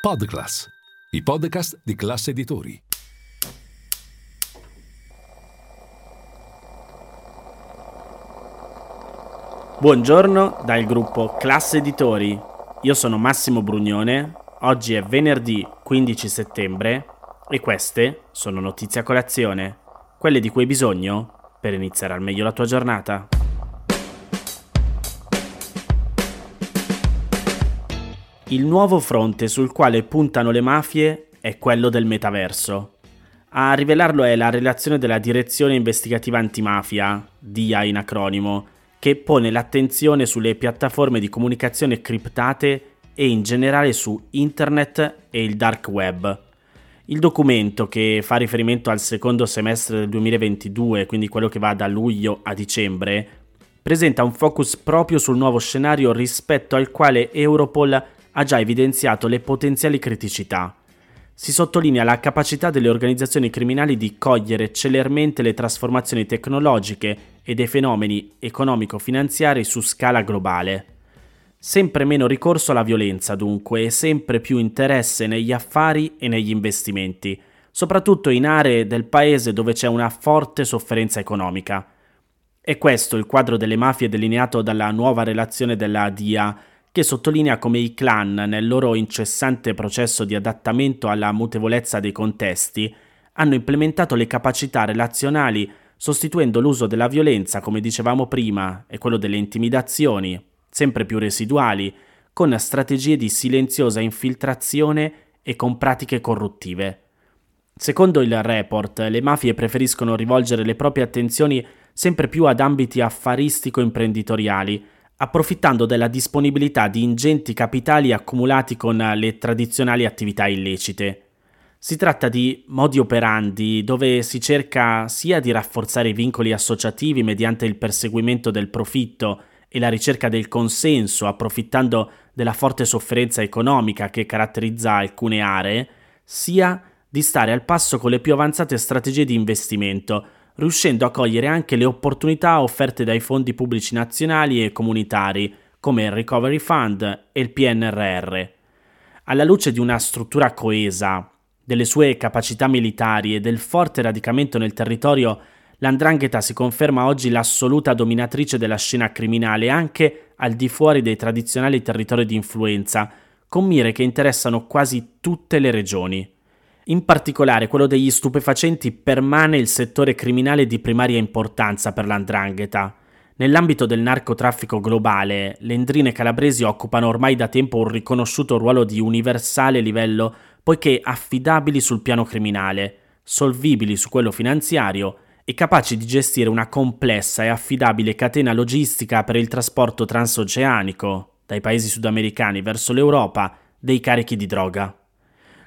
Podclass, i podcast di classe editori. Buongiorno dal gruppo Classe Editori. Io sono Massimo Brugnone. Oggi è venerdì 15 settembre e queste sono notizie a colazione, quelle di cui hai bisogno per iniziare al meglio la tua giornata. Il nuovo fronte sul quale puntano le mafie è quello del metaverso. A rivelarlo è la relazione della Direzione Investigativa Antimafia, DIA in acronimo, che pone l'attenzione sulle piattaforme di comunicazione criptate e in generale su internet e il dark web. Il documento, che fa riferimento al secondo semestre del 2022, quindi quello che va da luglio a dicembre, presenta un focus proprio sul nuovo scenario rispetto al quale Europol ha già evidenziato le potenziali criticità. Si sottolinea la capacità delle organizzazioni criminali di cogliere celermente le trasformazioni tecnologiche e dei fenomeni economico-finanziari su scala globale. Sempre meno ricorso alla violenza dunque e sempre più interesse negli affari e negli investimenti, soprattutto in aree del paese dove c'è una forte sofferenza economica. È questo il quadro delle mafie delineato dalla nuova relazione della DIA che sottolinea come i clan, nel loro incessante processo di adattamento alla mutevolezza dei contesti, hanno implementato le capacità relazionali sostituendo l'uso della violenza, come dicevamo prima, e quello delle intimidazioni, sempre più residuali, con strategie di silenziosa infiltrazione e con pratiche corruttive. Secondo il report, le mafie preferiscono rivolgere le proprie attenzioni sempre più ad ambiti affaristico-imprenditoriali, approfittando della disponibilità di ingenti capitali accumulati con le tradizionali attività illecite. Si tratta di modi operandi dove si cerca sia di rafforzare i vincoli associativi mediante il perseguimento del profitto e la ricerca del consenso, approfittando della forte sofferenza economica che caratterizza alcune aree, sia di stare al passo con le più avanzate strategie di investimento, riuscendo a cogliere anche le opportunità offerte dai fondi pubblici nazionali e comunitari, come il Recovery Fund e il PNRR. Alla luce di una struttura coesa, delle sue capacità militari e del forte radicamento nel territorio, l'Andrangheta si conferma oggi l'assoluta dominatrice della scena criminale anche al di fuori dei tradizionali territori di influenza, con mire che interessano quasi tutte le regioni. In particolare quello degli stupefacenti permane il settore criminale di primaria importanza per l'andrangheta. Nell'ambito del narcotraffico globale, le endrine calabresi occupano ormai da tempo un riconosciuto ruolo di universale livello poiché affidabili sul piano criminale, solvibili su quello finanziario e capaci di gestire una complessa e affidabile catena logistica per il trasporto transoceanico, dai paesi sudamericani verso l'Europa, dei carichi di droga.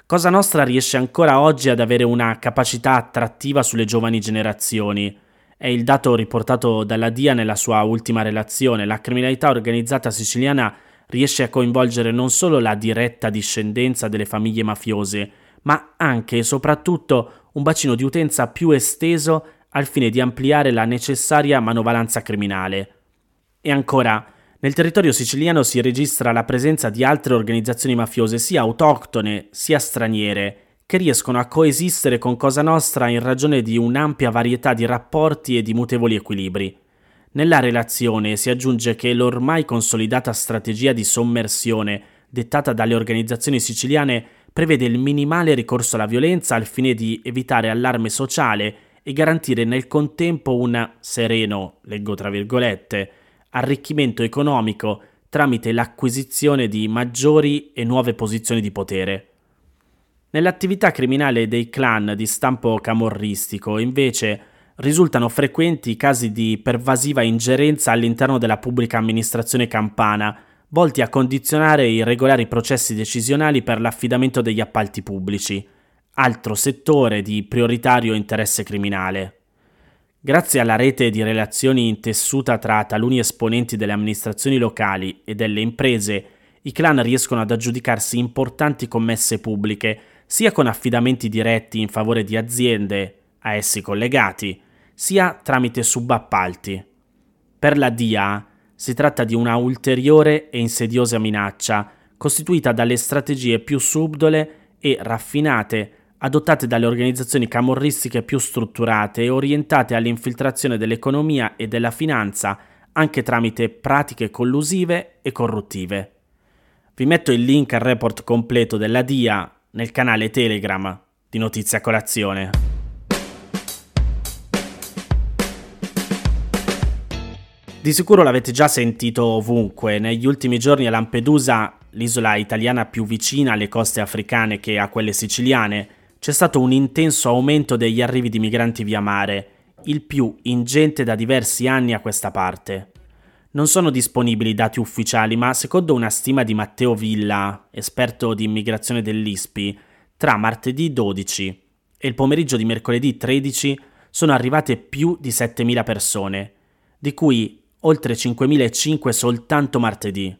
Cosa Nostra riesce ancora oggi ad avere una capacità attrattiva sulle giovani generazioni. È il dato riportato dalla DIA nella sua ultima relazione. La criminalità organizzata siciliana riesce a coinvolgere non solo la diretta discendenza delle famiglie mafiose, ma anche e soprattutto un bacino di utenza più esteso al fine di ampliare la necessaria manovalanza criminale. E ancora, nel territorio siciliano si registra la presenza di altre organizzazioni mafiose sia autoctone sia straniere, che riescono a coesistere con Cosa Nostra in ragione di un'ampia varietà di rapporti e di mutevoli equilibri. Nella relazione si aggiunge che l'ormai consolidata strategia di sommersione dettata dalle organizzazioni siciliane prevede il minimale ricorso alla violenza al fine di evitare allarme sociale e garantire nel contempo un sereno, leggo tra virgolette, arricchimento economico tramite l'acquisizione di maggiori e nuove posizioni di potere. Nell'attività criminale dei clan di stampo camorristico, invece, risultano frequenti casi di pervasiva ingerenza all'interno della pubblica amministrazione campana, volti a condizionare i regolari processi decisionali per l'affidamento degli appalti pubblici, altro settore di prioritario interesse criminale. Grazie alla rete di relazioni intessuta tra taluni esponenti delle amministrazioni locali e delle imprese, i clan riescono ad aggiudicarsi importanti commesse pubbliche, sia con affidamenti diretti in favore di aziende a essi collegati, sia tramite subappalti. Per la DIA si tratta di una ulteriore e insidiosa minaccia, costituita dalle strategie più subdole e raffinate adottate dalle organizzazioni camorristiche più strutturate e orientate all'infiltrazione dell'economia e della finanza anche tramite pratiche collusive e corruttive. Vi metto il link al report completo della DIA nel canale Telegram di Notizia Colazione. Di sicuro l'avete già sentito ovunque, negli ultimi giorni a Lampedusa, l'isola italiana più vicina alle coste africane che a quelle siciliane, c'è stato un intenso aumento degli arrivi di migranti via mare, il più ingente da diversi anni a questa parte. Non sono disponibili dati ufficiali, ma secondo una stima di Matteo Villa, esperto di immigrazione dell'ISPI, tra martedì 12 e il pomeriggio di mercoledì 13 sono arrivate più di 7.000 persone, di cui oltre 5.500 soltanto martedì.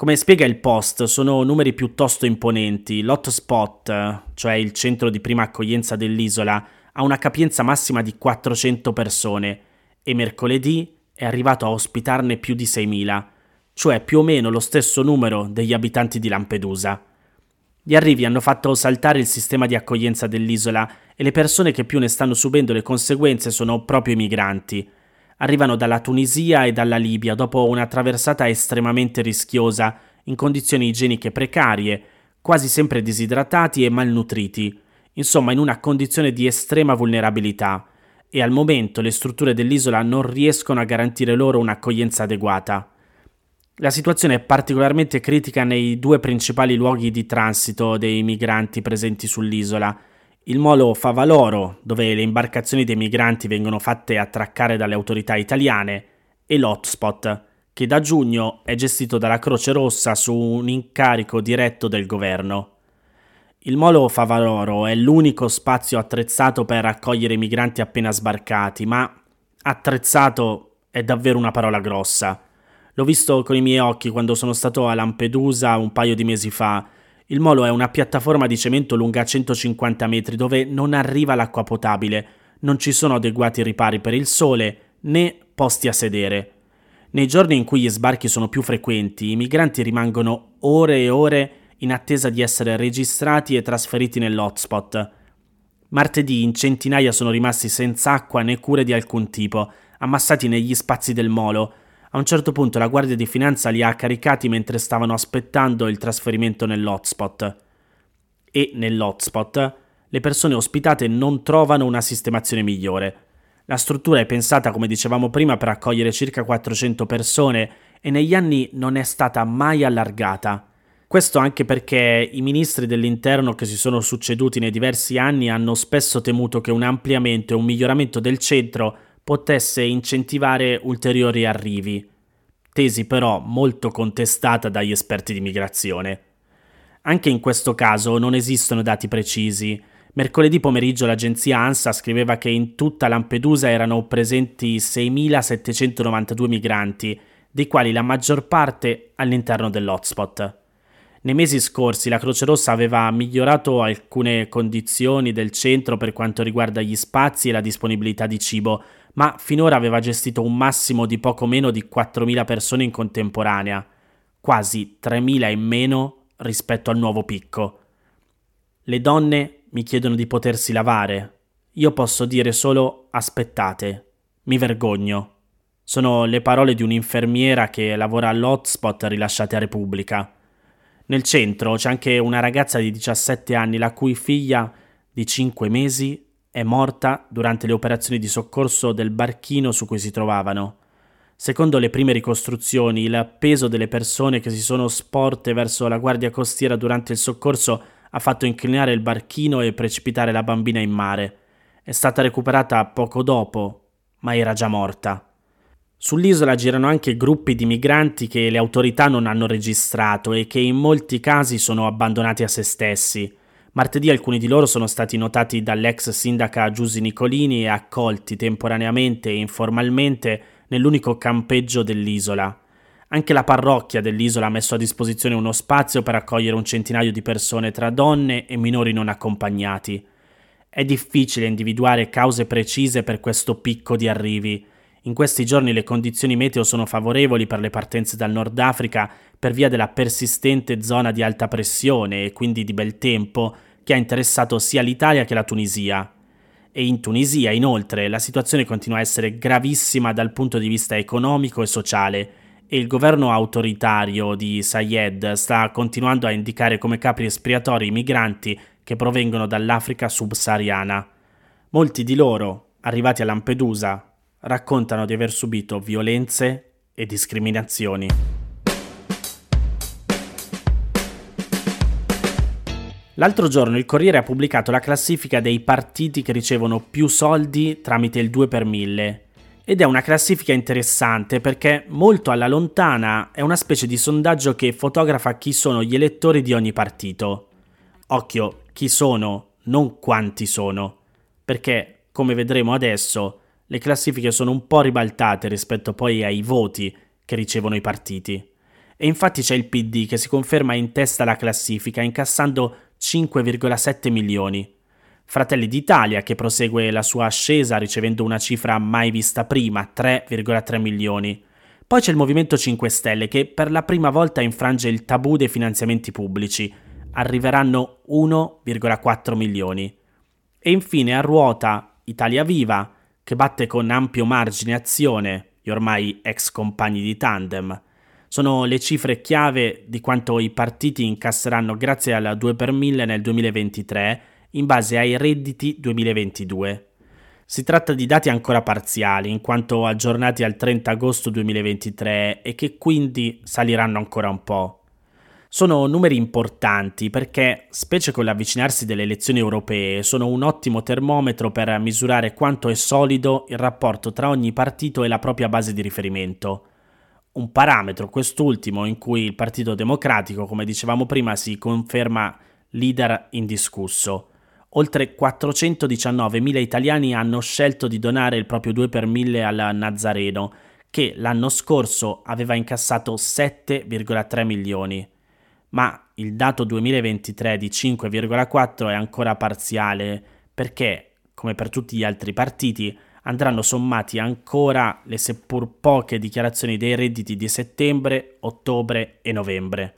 Come spiega il post, sono numeri piuttosto imponenti. L'hotspot, cioè il centro di prima accoglienza dell'isola, ha una capienza massima di 400 persone e mercoledì è arrivato a ospitarne più di 6.000, cioè più o meno lo stesso numero degli abitanti di Lampedusa. Gli arrivi hanno fatto saltare il sistema di accoglienza dell'isola e le persone che più ne stanno subendo le conseguenze sono proprio i migranti arrivano dalla Tunisia e dalla Libia dopo una traversata estremamente rischiosa, in condizioni igieniche precarie, quasi sempre disidratati e malnutriti, insomma in una condizione di estrema vulnerabilità, e al momento le strutture dell'isola non riescono a garantire loro un'accoglienza adeguata. La situazione è particolarmente critica nei due principali luoghi di transito dei migranti presenti sull'isola, il molo Favaloro, dove le imbarcazioni dei migranti vengono fatte attraccare dalle autorità italiane, e l'hotspot, che da giugno è gestito dalla Croce Rossa su un incarico diretto del governo. Il molo Favaloro è l'unico spazio attrezzato per accogliere i migranti appena sbarcati, ma attrezzato è davvero una parola grossa. L'ho visto con i miei occhi quando sono stato a Lampedusa un paio di mesi fa il molo è una piattaforma di cemento lunga 150 metri dove non arriva l'acqua potabile, non ci sono adeguati ripari per il sole né posti a sedere. Nei giorni in cui gli sbarchi sono più frequenti, i migranti rimangono ore e ore in attesa di essere registrati e trasferiti nell'hotspot. Martedì in centinaia sono rimasti senza acqua né cure di alcun tipo, ammassati negli spazi del molo, a un certo punto la Guardia di Finanza li ha caricati mentre stavano aspettando il trasferimento nell'hotspot. E nell'hotspot le persone ospitate non trovano una sistemazione migliore. La struttura è pensata, come dicevamo prima, per accogliere circa 400 persone e negli anni non è stata mai allargata. Questo anche perché i ministri dell'interno che si sono succeduti nei diversi anni hanno spesso temuto che un ampliamento e un miglioramento del centro potesse incentivare ulteriori arrivi, tesi però molto contestata dagli esperti di migrazione. Anche in questo caso non esistono dati precisi. Mercoledì pomeriggio l'agenzia ANSA scriveva che in tutta Lampedusa erano presenti 6.792 migranti, dei quali la maggior parte all'interno dell'hotspot. Nei mesi scorsi la Croce Rossa aveva migliorato alcune condizioni del centro per quanto riguarda gli spazi e la disponibilità di cibo, ma finora aveva gestito un massimo di poco meno di 4.000 persone in contemporanea, quasi 3.000 in meno rispetto al nuovo picco. Le donne mi chiedono di potersi lavare. Io posso dire solo aspettate. Mi vergogno. Sono le parole di un'infermiera che lavora all'hotspot rilasciate a Repubblica. Nel centro c'è anche una ragazza di 17 anni la cui figlia di 5 mesi è morta durante le operazioni di soccorso del barchino su cui si trovavano. Secondo le prime ricostruzioni, il peso delle persone che si sono sporte verso la guardia costiera durante il soccorso ha fatto inclinare il barchino e precipitare la bambina in mare. È stata recuperata poco dopo, ma era già morta. Sull'isola girano anche gruppi di migranti che le autorità non hanno registrato e che in molti casi sono abbandonati a se stessi. Martedì alcuni di loro sono stati notati dall'ex sindaca Giusy Nicolini e accolti temporaneamente e informalmente nell'unico campeggio dell'isola. Anche la parrocchia dell'isola ha messo a disposizione uno spazio per accogliere un centinaio di persone tra donne e minori non accompagnati. È difficile individuare cause precise per questo picco di arrivi. In questi giorni le condizioni meteo sono favorevoli per le partenze dal Nord Africa, per via della persistente zona di alta pressione e quindi di bel tempo che ha interessato sia l'Italia che la Tunisia. E in Tunisia, inoltre, la situazione continua a essere gravissima dal punto di vista economico e sociale e il governo autoritario di Sayed sta continuando a indicare come capri espiatori i migranti che provengono dall'Africa subsahariana. Molti di loro, arrivati a Lampedusa, raccontano di aver subito violenze e discriminazioni. L'altro giorno il Corriere ha pubblicato la classifica dei partiti che ricevono più soldi tramite il 2 per 1000 ed è una classifica interessante perché molto alla lontana è una specie di sondaggio che fotografa chi sono gli elettori di ogni partito. Occhio, chi sono, non quanti sono, perché, come vedremo adesso, le classifiche sono un po' ribaltate rispetto poi ai voti che ricevono i partiti. E infatti c'è il PD che si conferma in testa alla classifica incassando 5,7 milioni Fratelli d'Italia che prosegue la sua ascesa ricevendo una cifra mai vista prima, 3,3 milioni. Poi c'è il Movimento 5 Stelle che per la prima volta infrange il tabù dei finanziamenti pubblici. Arriveranno 1,4 milioni. E infine a ruota Italia Viva che batte con ampio margine azione gli ormai ex compagni di tandem. Sono le cifre chiave di quanto i partiti incasseranno grazie al 2 per 1000 nel 2023 in base ai redditi 2022. Si tratta di dati ancora parziali, in quanto aggiornati al 30 agosto 2023 e che quindi saliranno ancora un po'. Sono numeri importanti perché, specie con l'avvicinarsi delle elezioni europee, sono un ottimo termometro per misurare quanto è solido il rapporto tra ogni partito e la propria base di riferimento. Un parametro, quest'ultimo, in cui il Partito Democratico, come dicevamo prima, si conferma leader indiscusso. Oltre 419.000 italiani hanno scelto di donare il proprio 2 per 1000 al Nazareno, che l'anno scorso aveva incassato 7,3 milioni. Ma il dato 2023 di 5,4 è ancora parziale perché, come per tutti gli altri partiti, andranno sommati ancora le seppur poche dichiarazioni dei redditi di settembre, ottobre e novembre.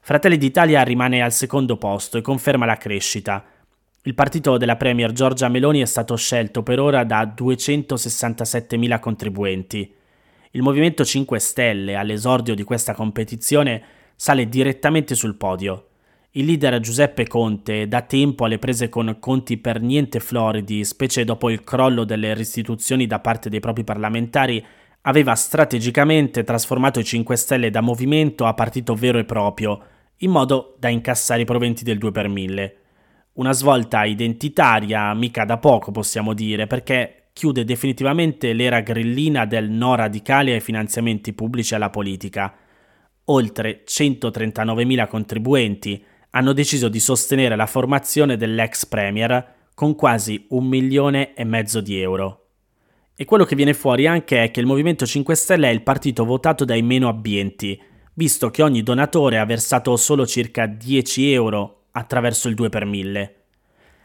Fratelli d'Italia rimane al secondo posto e conferma la crescita, il partito della Premier Giorgia Meloni è stato scelto per ora da 267.000 contribuenti. Il Movimento 5 Stelle, all'esordio di questa competizione, sale direttamente sul podio. Il leader Giuseppe Conte, da tempo alle prese con conti per niente floridi, specie dopo il crollo delle restituzioni da parte dei propri parlamentari, aveva strategicamente trasformato i 5 Stelle da movimento a partito vero e proprio, in modo da incassare i proventi del 2 per 1000. Una svolta identitaria mica da poco possiamo dire, perché chiude definitivamente l'era grillina del no radicale ai finanziamenti pubblici alla politica. Oltre 139.000 contribuenti hanno deciso di sostenere la formazione dell'ex premier con quasi un milione e mezzo di euro. E quello che viene fuori anche è che il Movimento 5 Stelle è il partito votato dai meno abbienti, visto che ogni donatore ha versato solo circa 10 euro attraverso il 2 per 1000.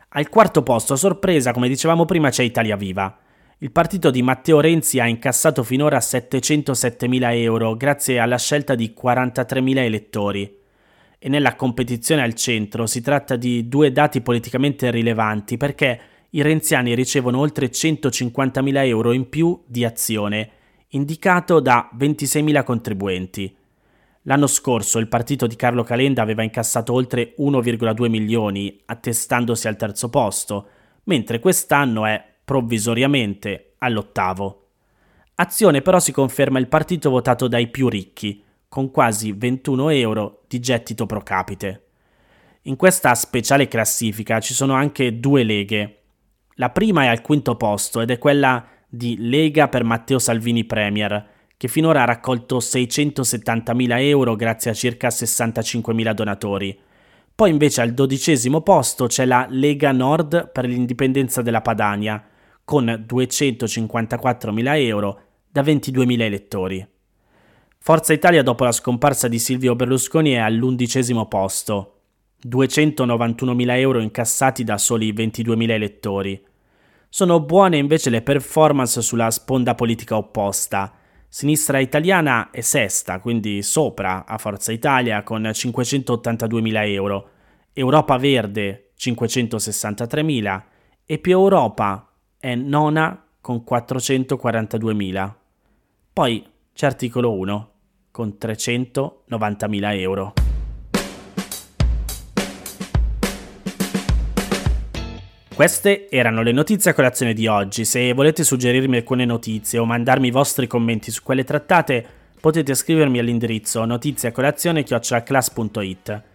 Al quarto posto, a sorpresa, come dicevamo prima, c'è Italia Viva. Il partito di Matteo Renzi ha incassato finora 707.000 euro grazie alla scelta di 43.000 elettori. E nella competizione al centro si tratta di due dati politicamente rilevanti perché i renziani ricevono oltre 150.000 euro in più di azione, indicato da 26.000 contribuenti. L'anno scorso il partito di Carlo Calenda aveva incassato oltre 1,2 milioni, attestandosi al terzo posto, mentre quest'anno è provvisoriamente all'ottavo. Azione però si conferma il partito votato dai più ricchi, con quasi 21 euro di gettito pro capite. In questa speciale classifica ci sono anche due leghe. La prima è al quinto posto ed è quella di Lega per Matteo Salvini Premier, che finora ha raccolto 670.000 euro grazie a circa 65.000 donatori. Poi invece al dodicesimo posto c'è la Lega Nord per l'indipendenza della Padania, con 254.000 euro da 22.000 elettori. Forza Italia dopo la scomparsa di Silvio Berlusconi è all'undicesimo posto, 291.000 euro incassati da soli 22.000 elettori. Sono buone invece le performance sulla sponda politica opposta, Sinistra Italiana è sesta, quindi sopra a Forza Italia con 582.000 euro, Europa Verde 563.000 e più Europa è nona con 442.000. Poi c'è articolo 1 con 390.000 euro. Queste erano le notizie a colazione di oggi. Se volete suggerirmi alcune notizie o mandarmi i vostri commenti su quelle trattate, potete scrivermi all'indirizzo notiziacolazione.it.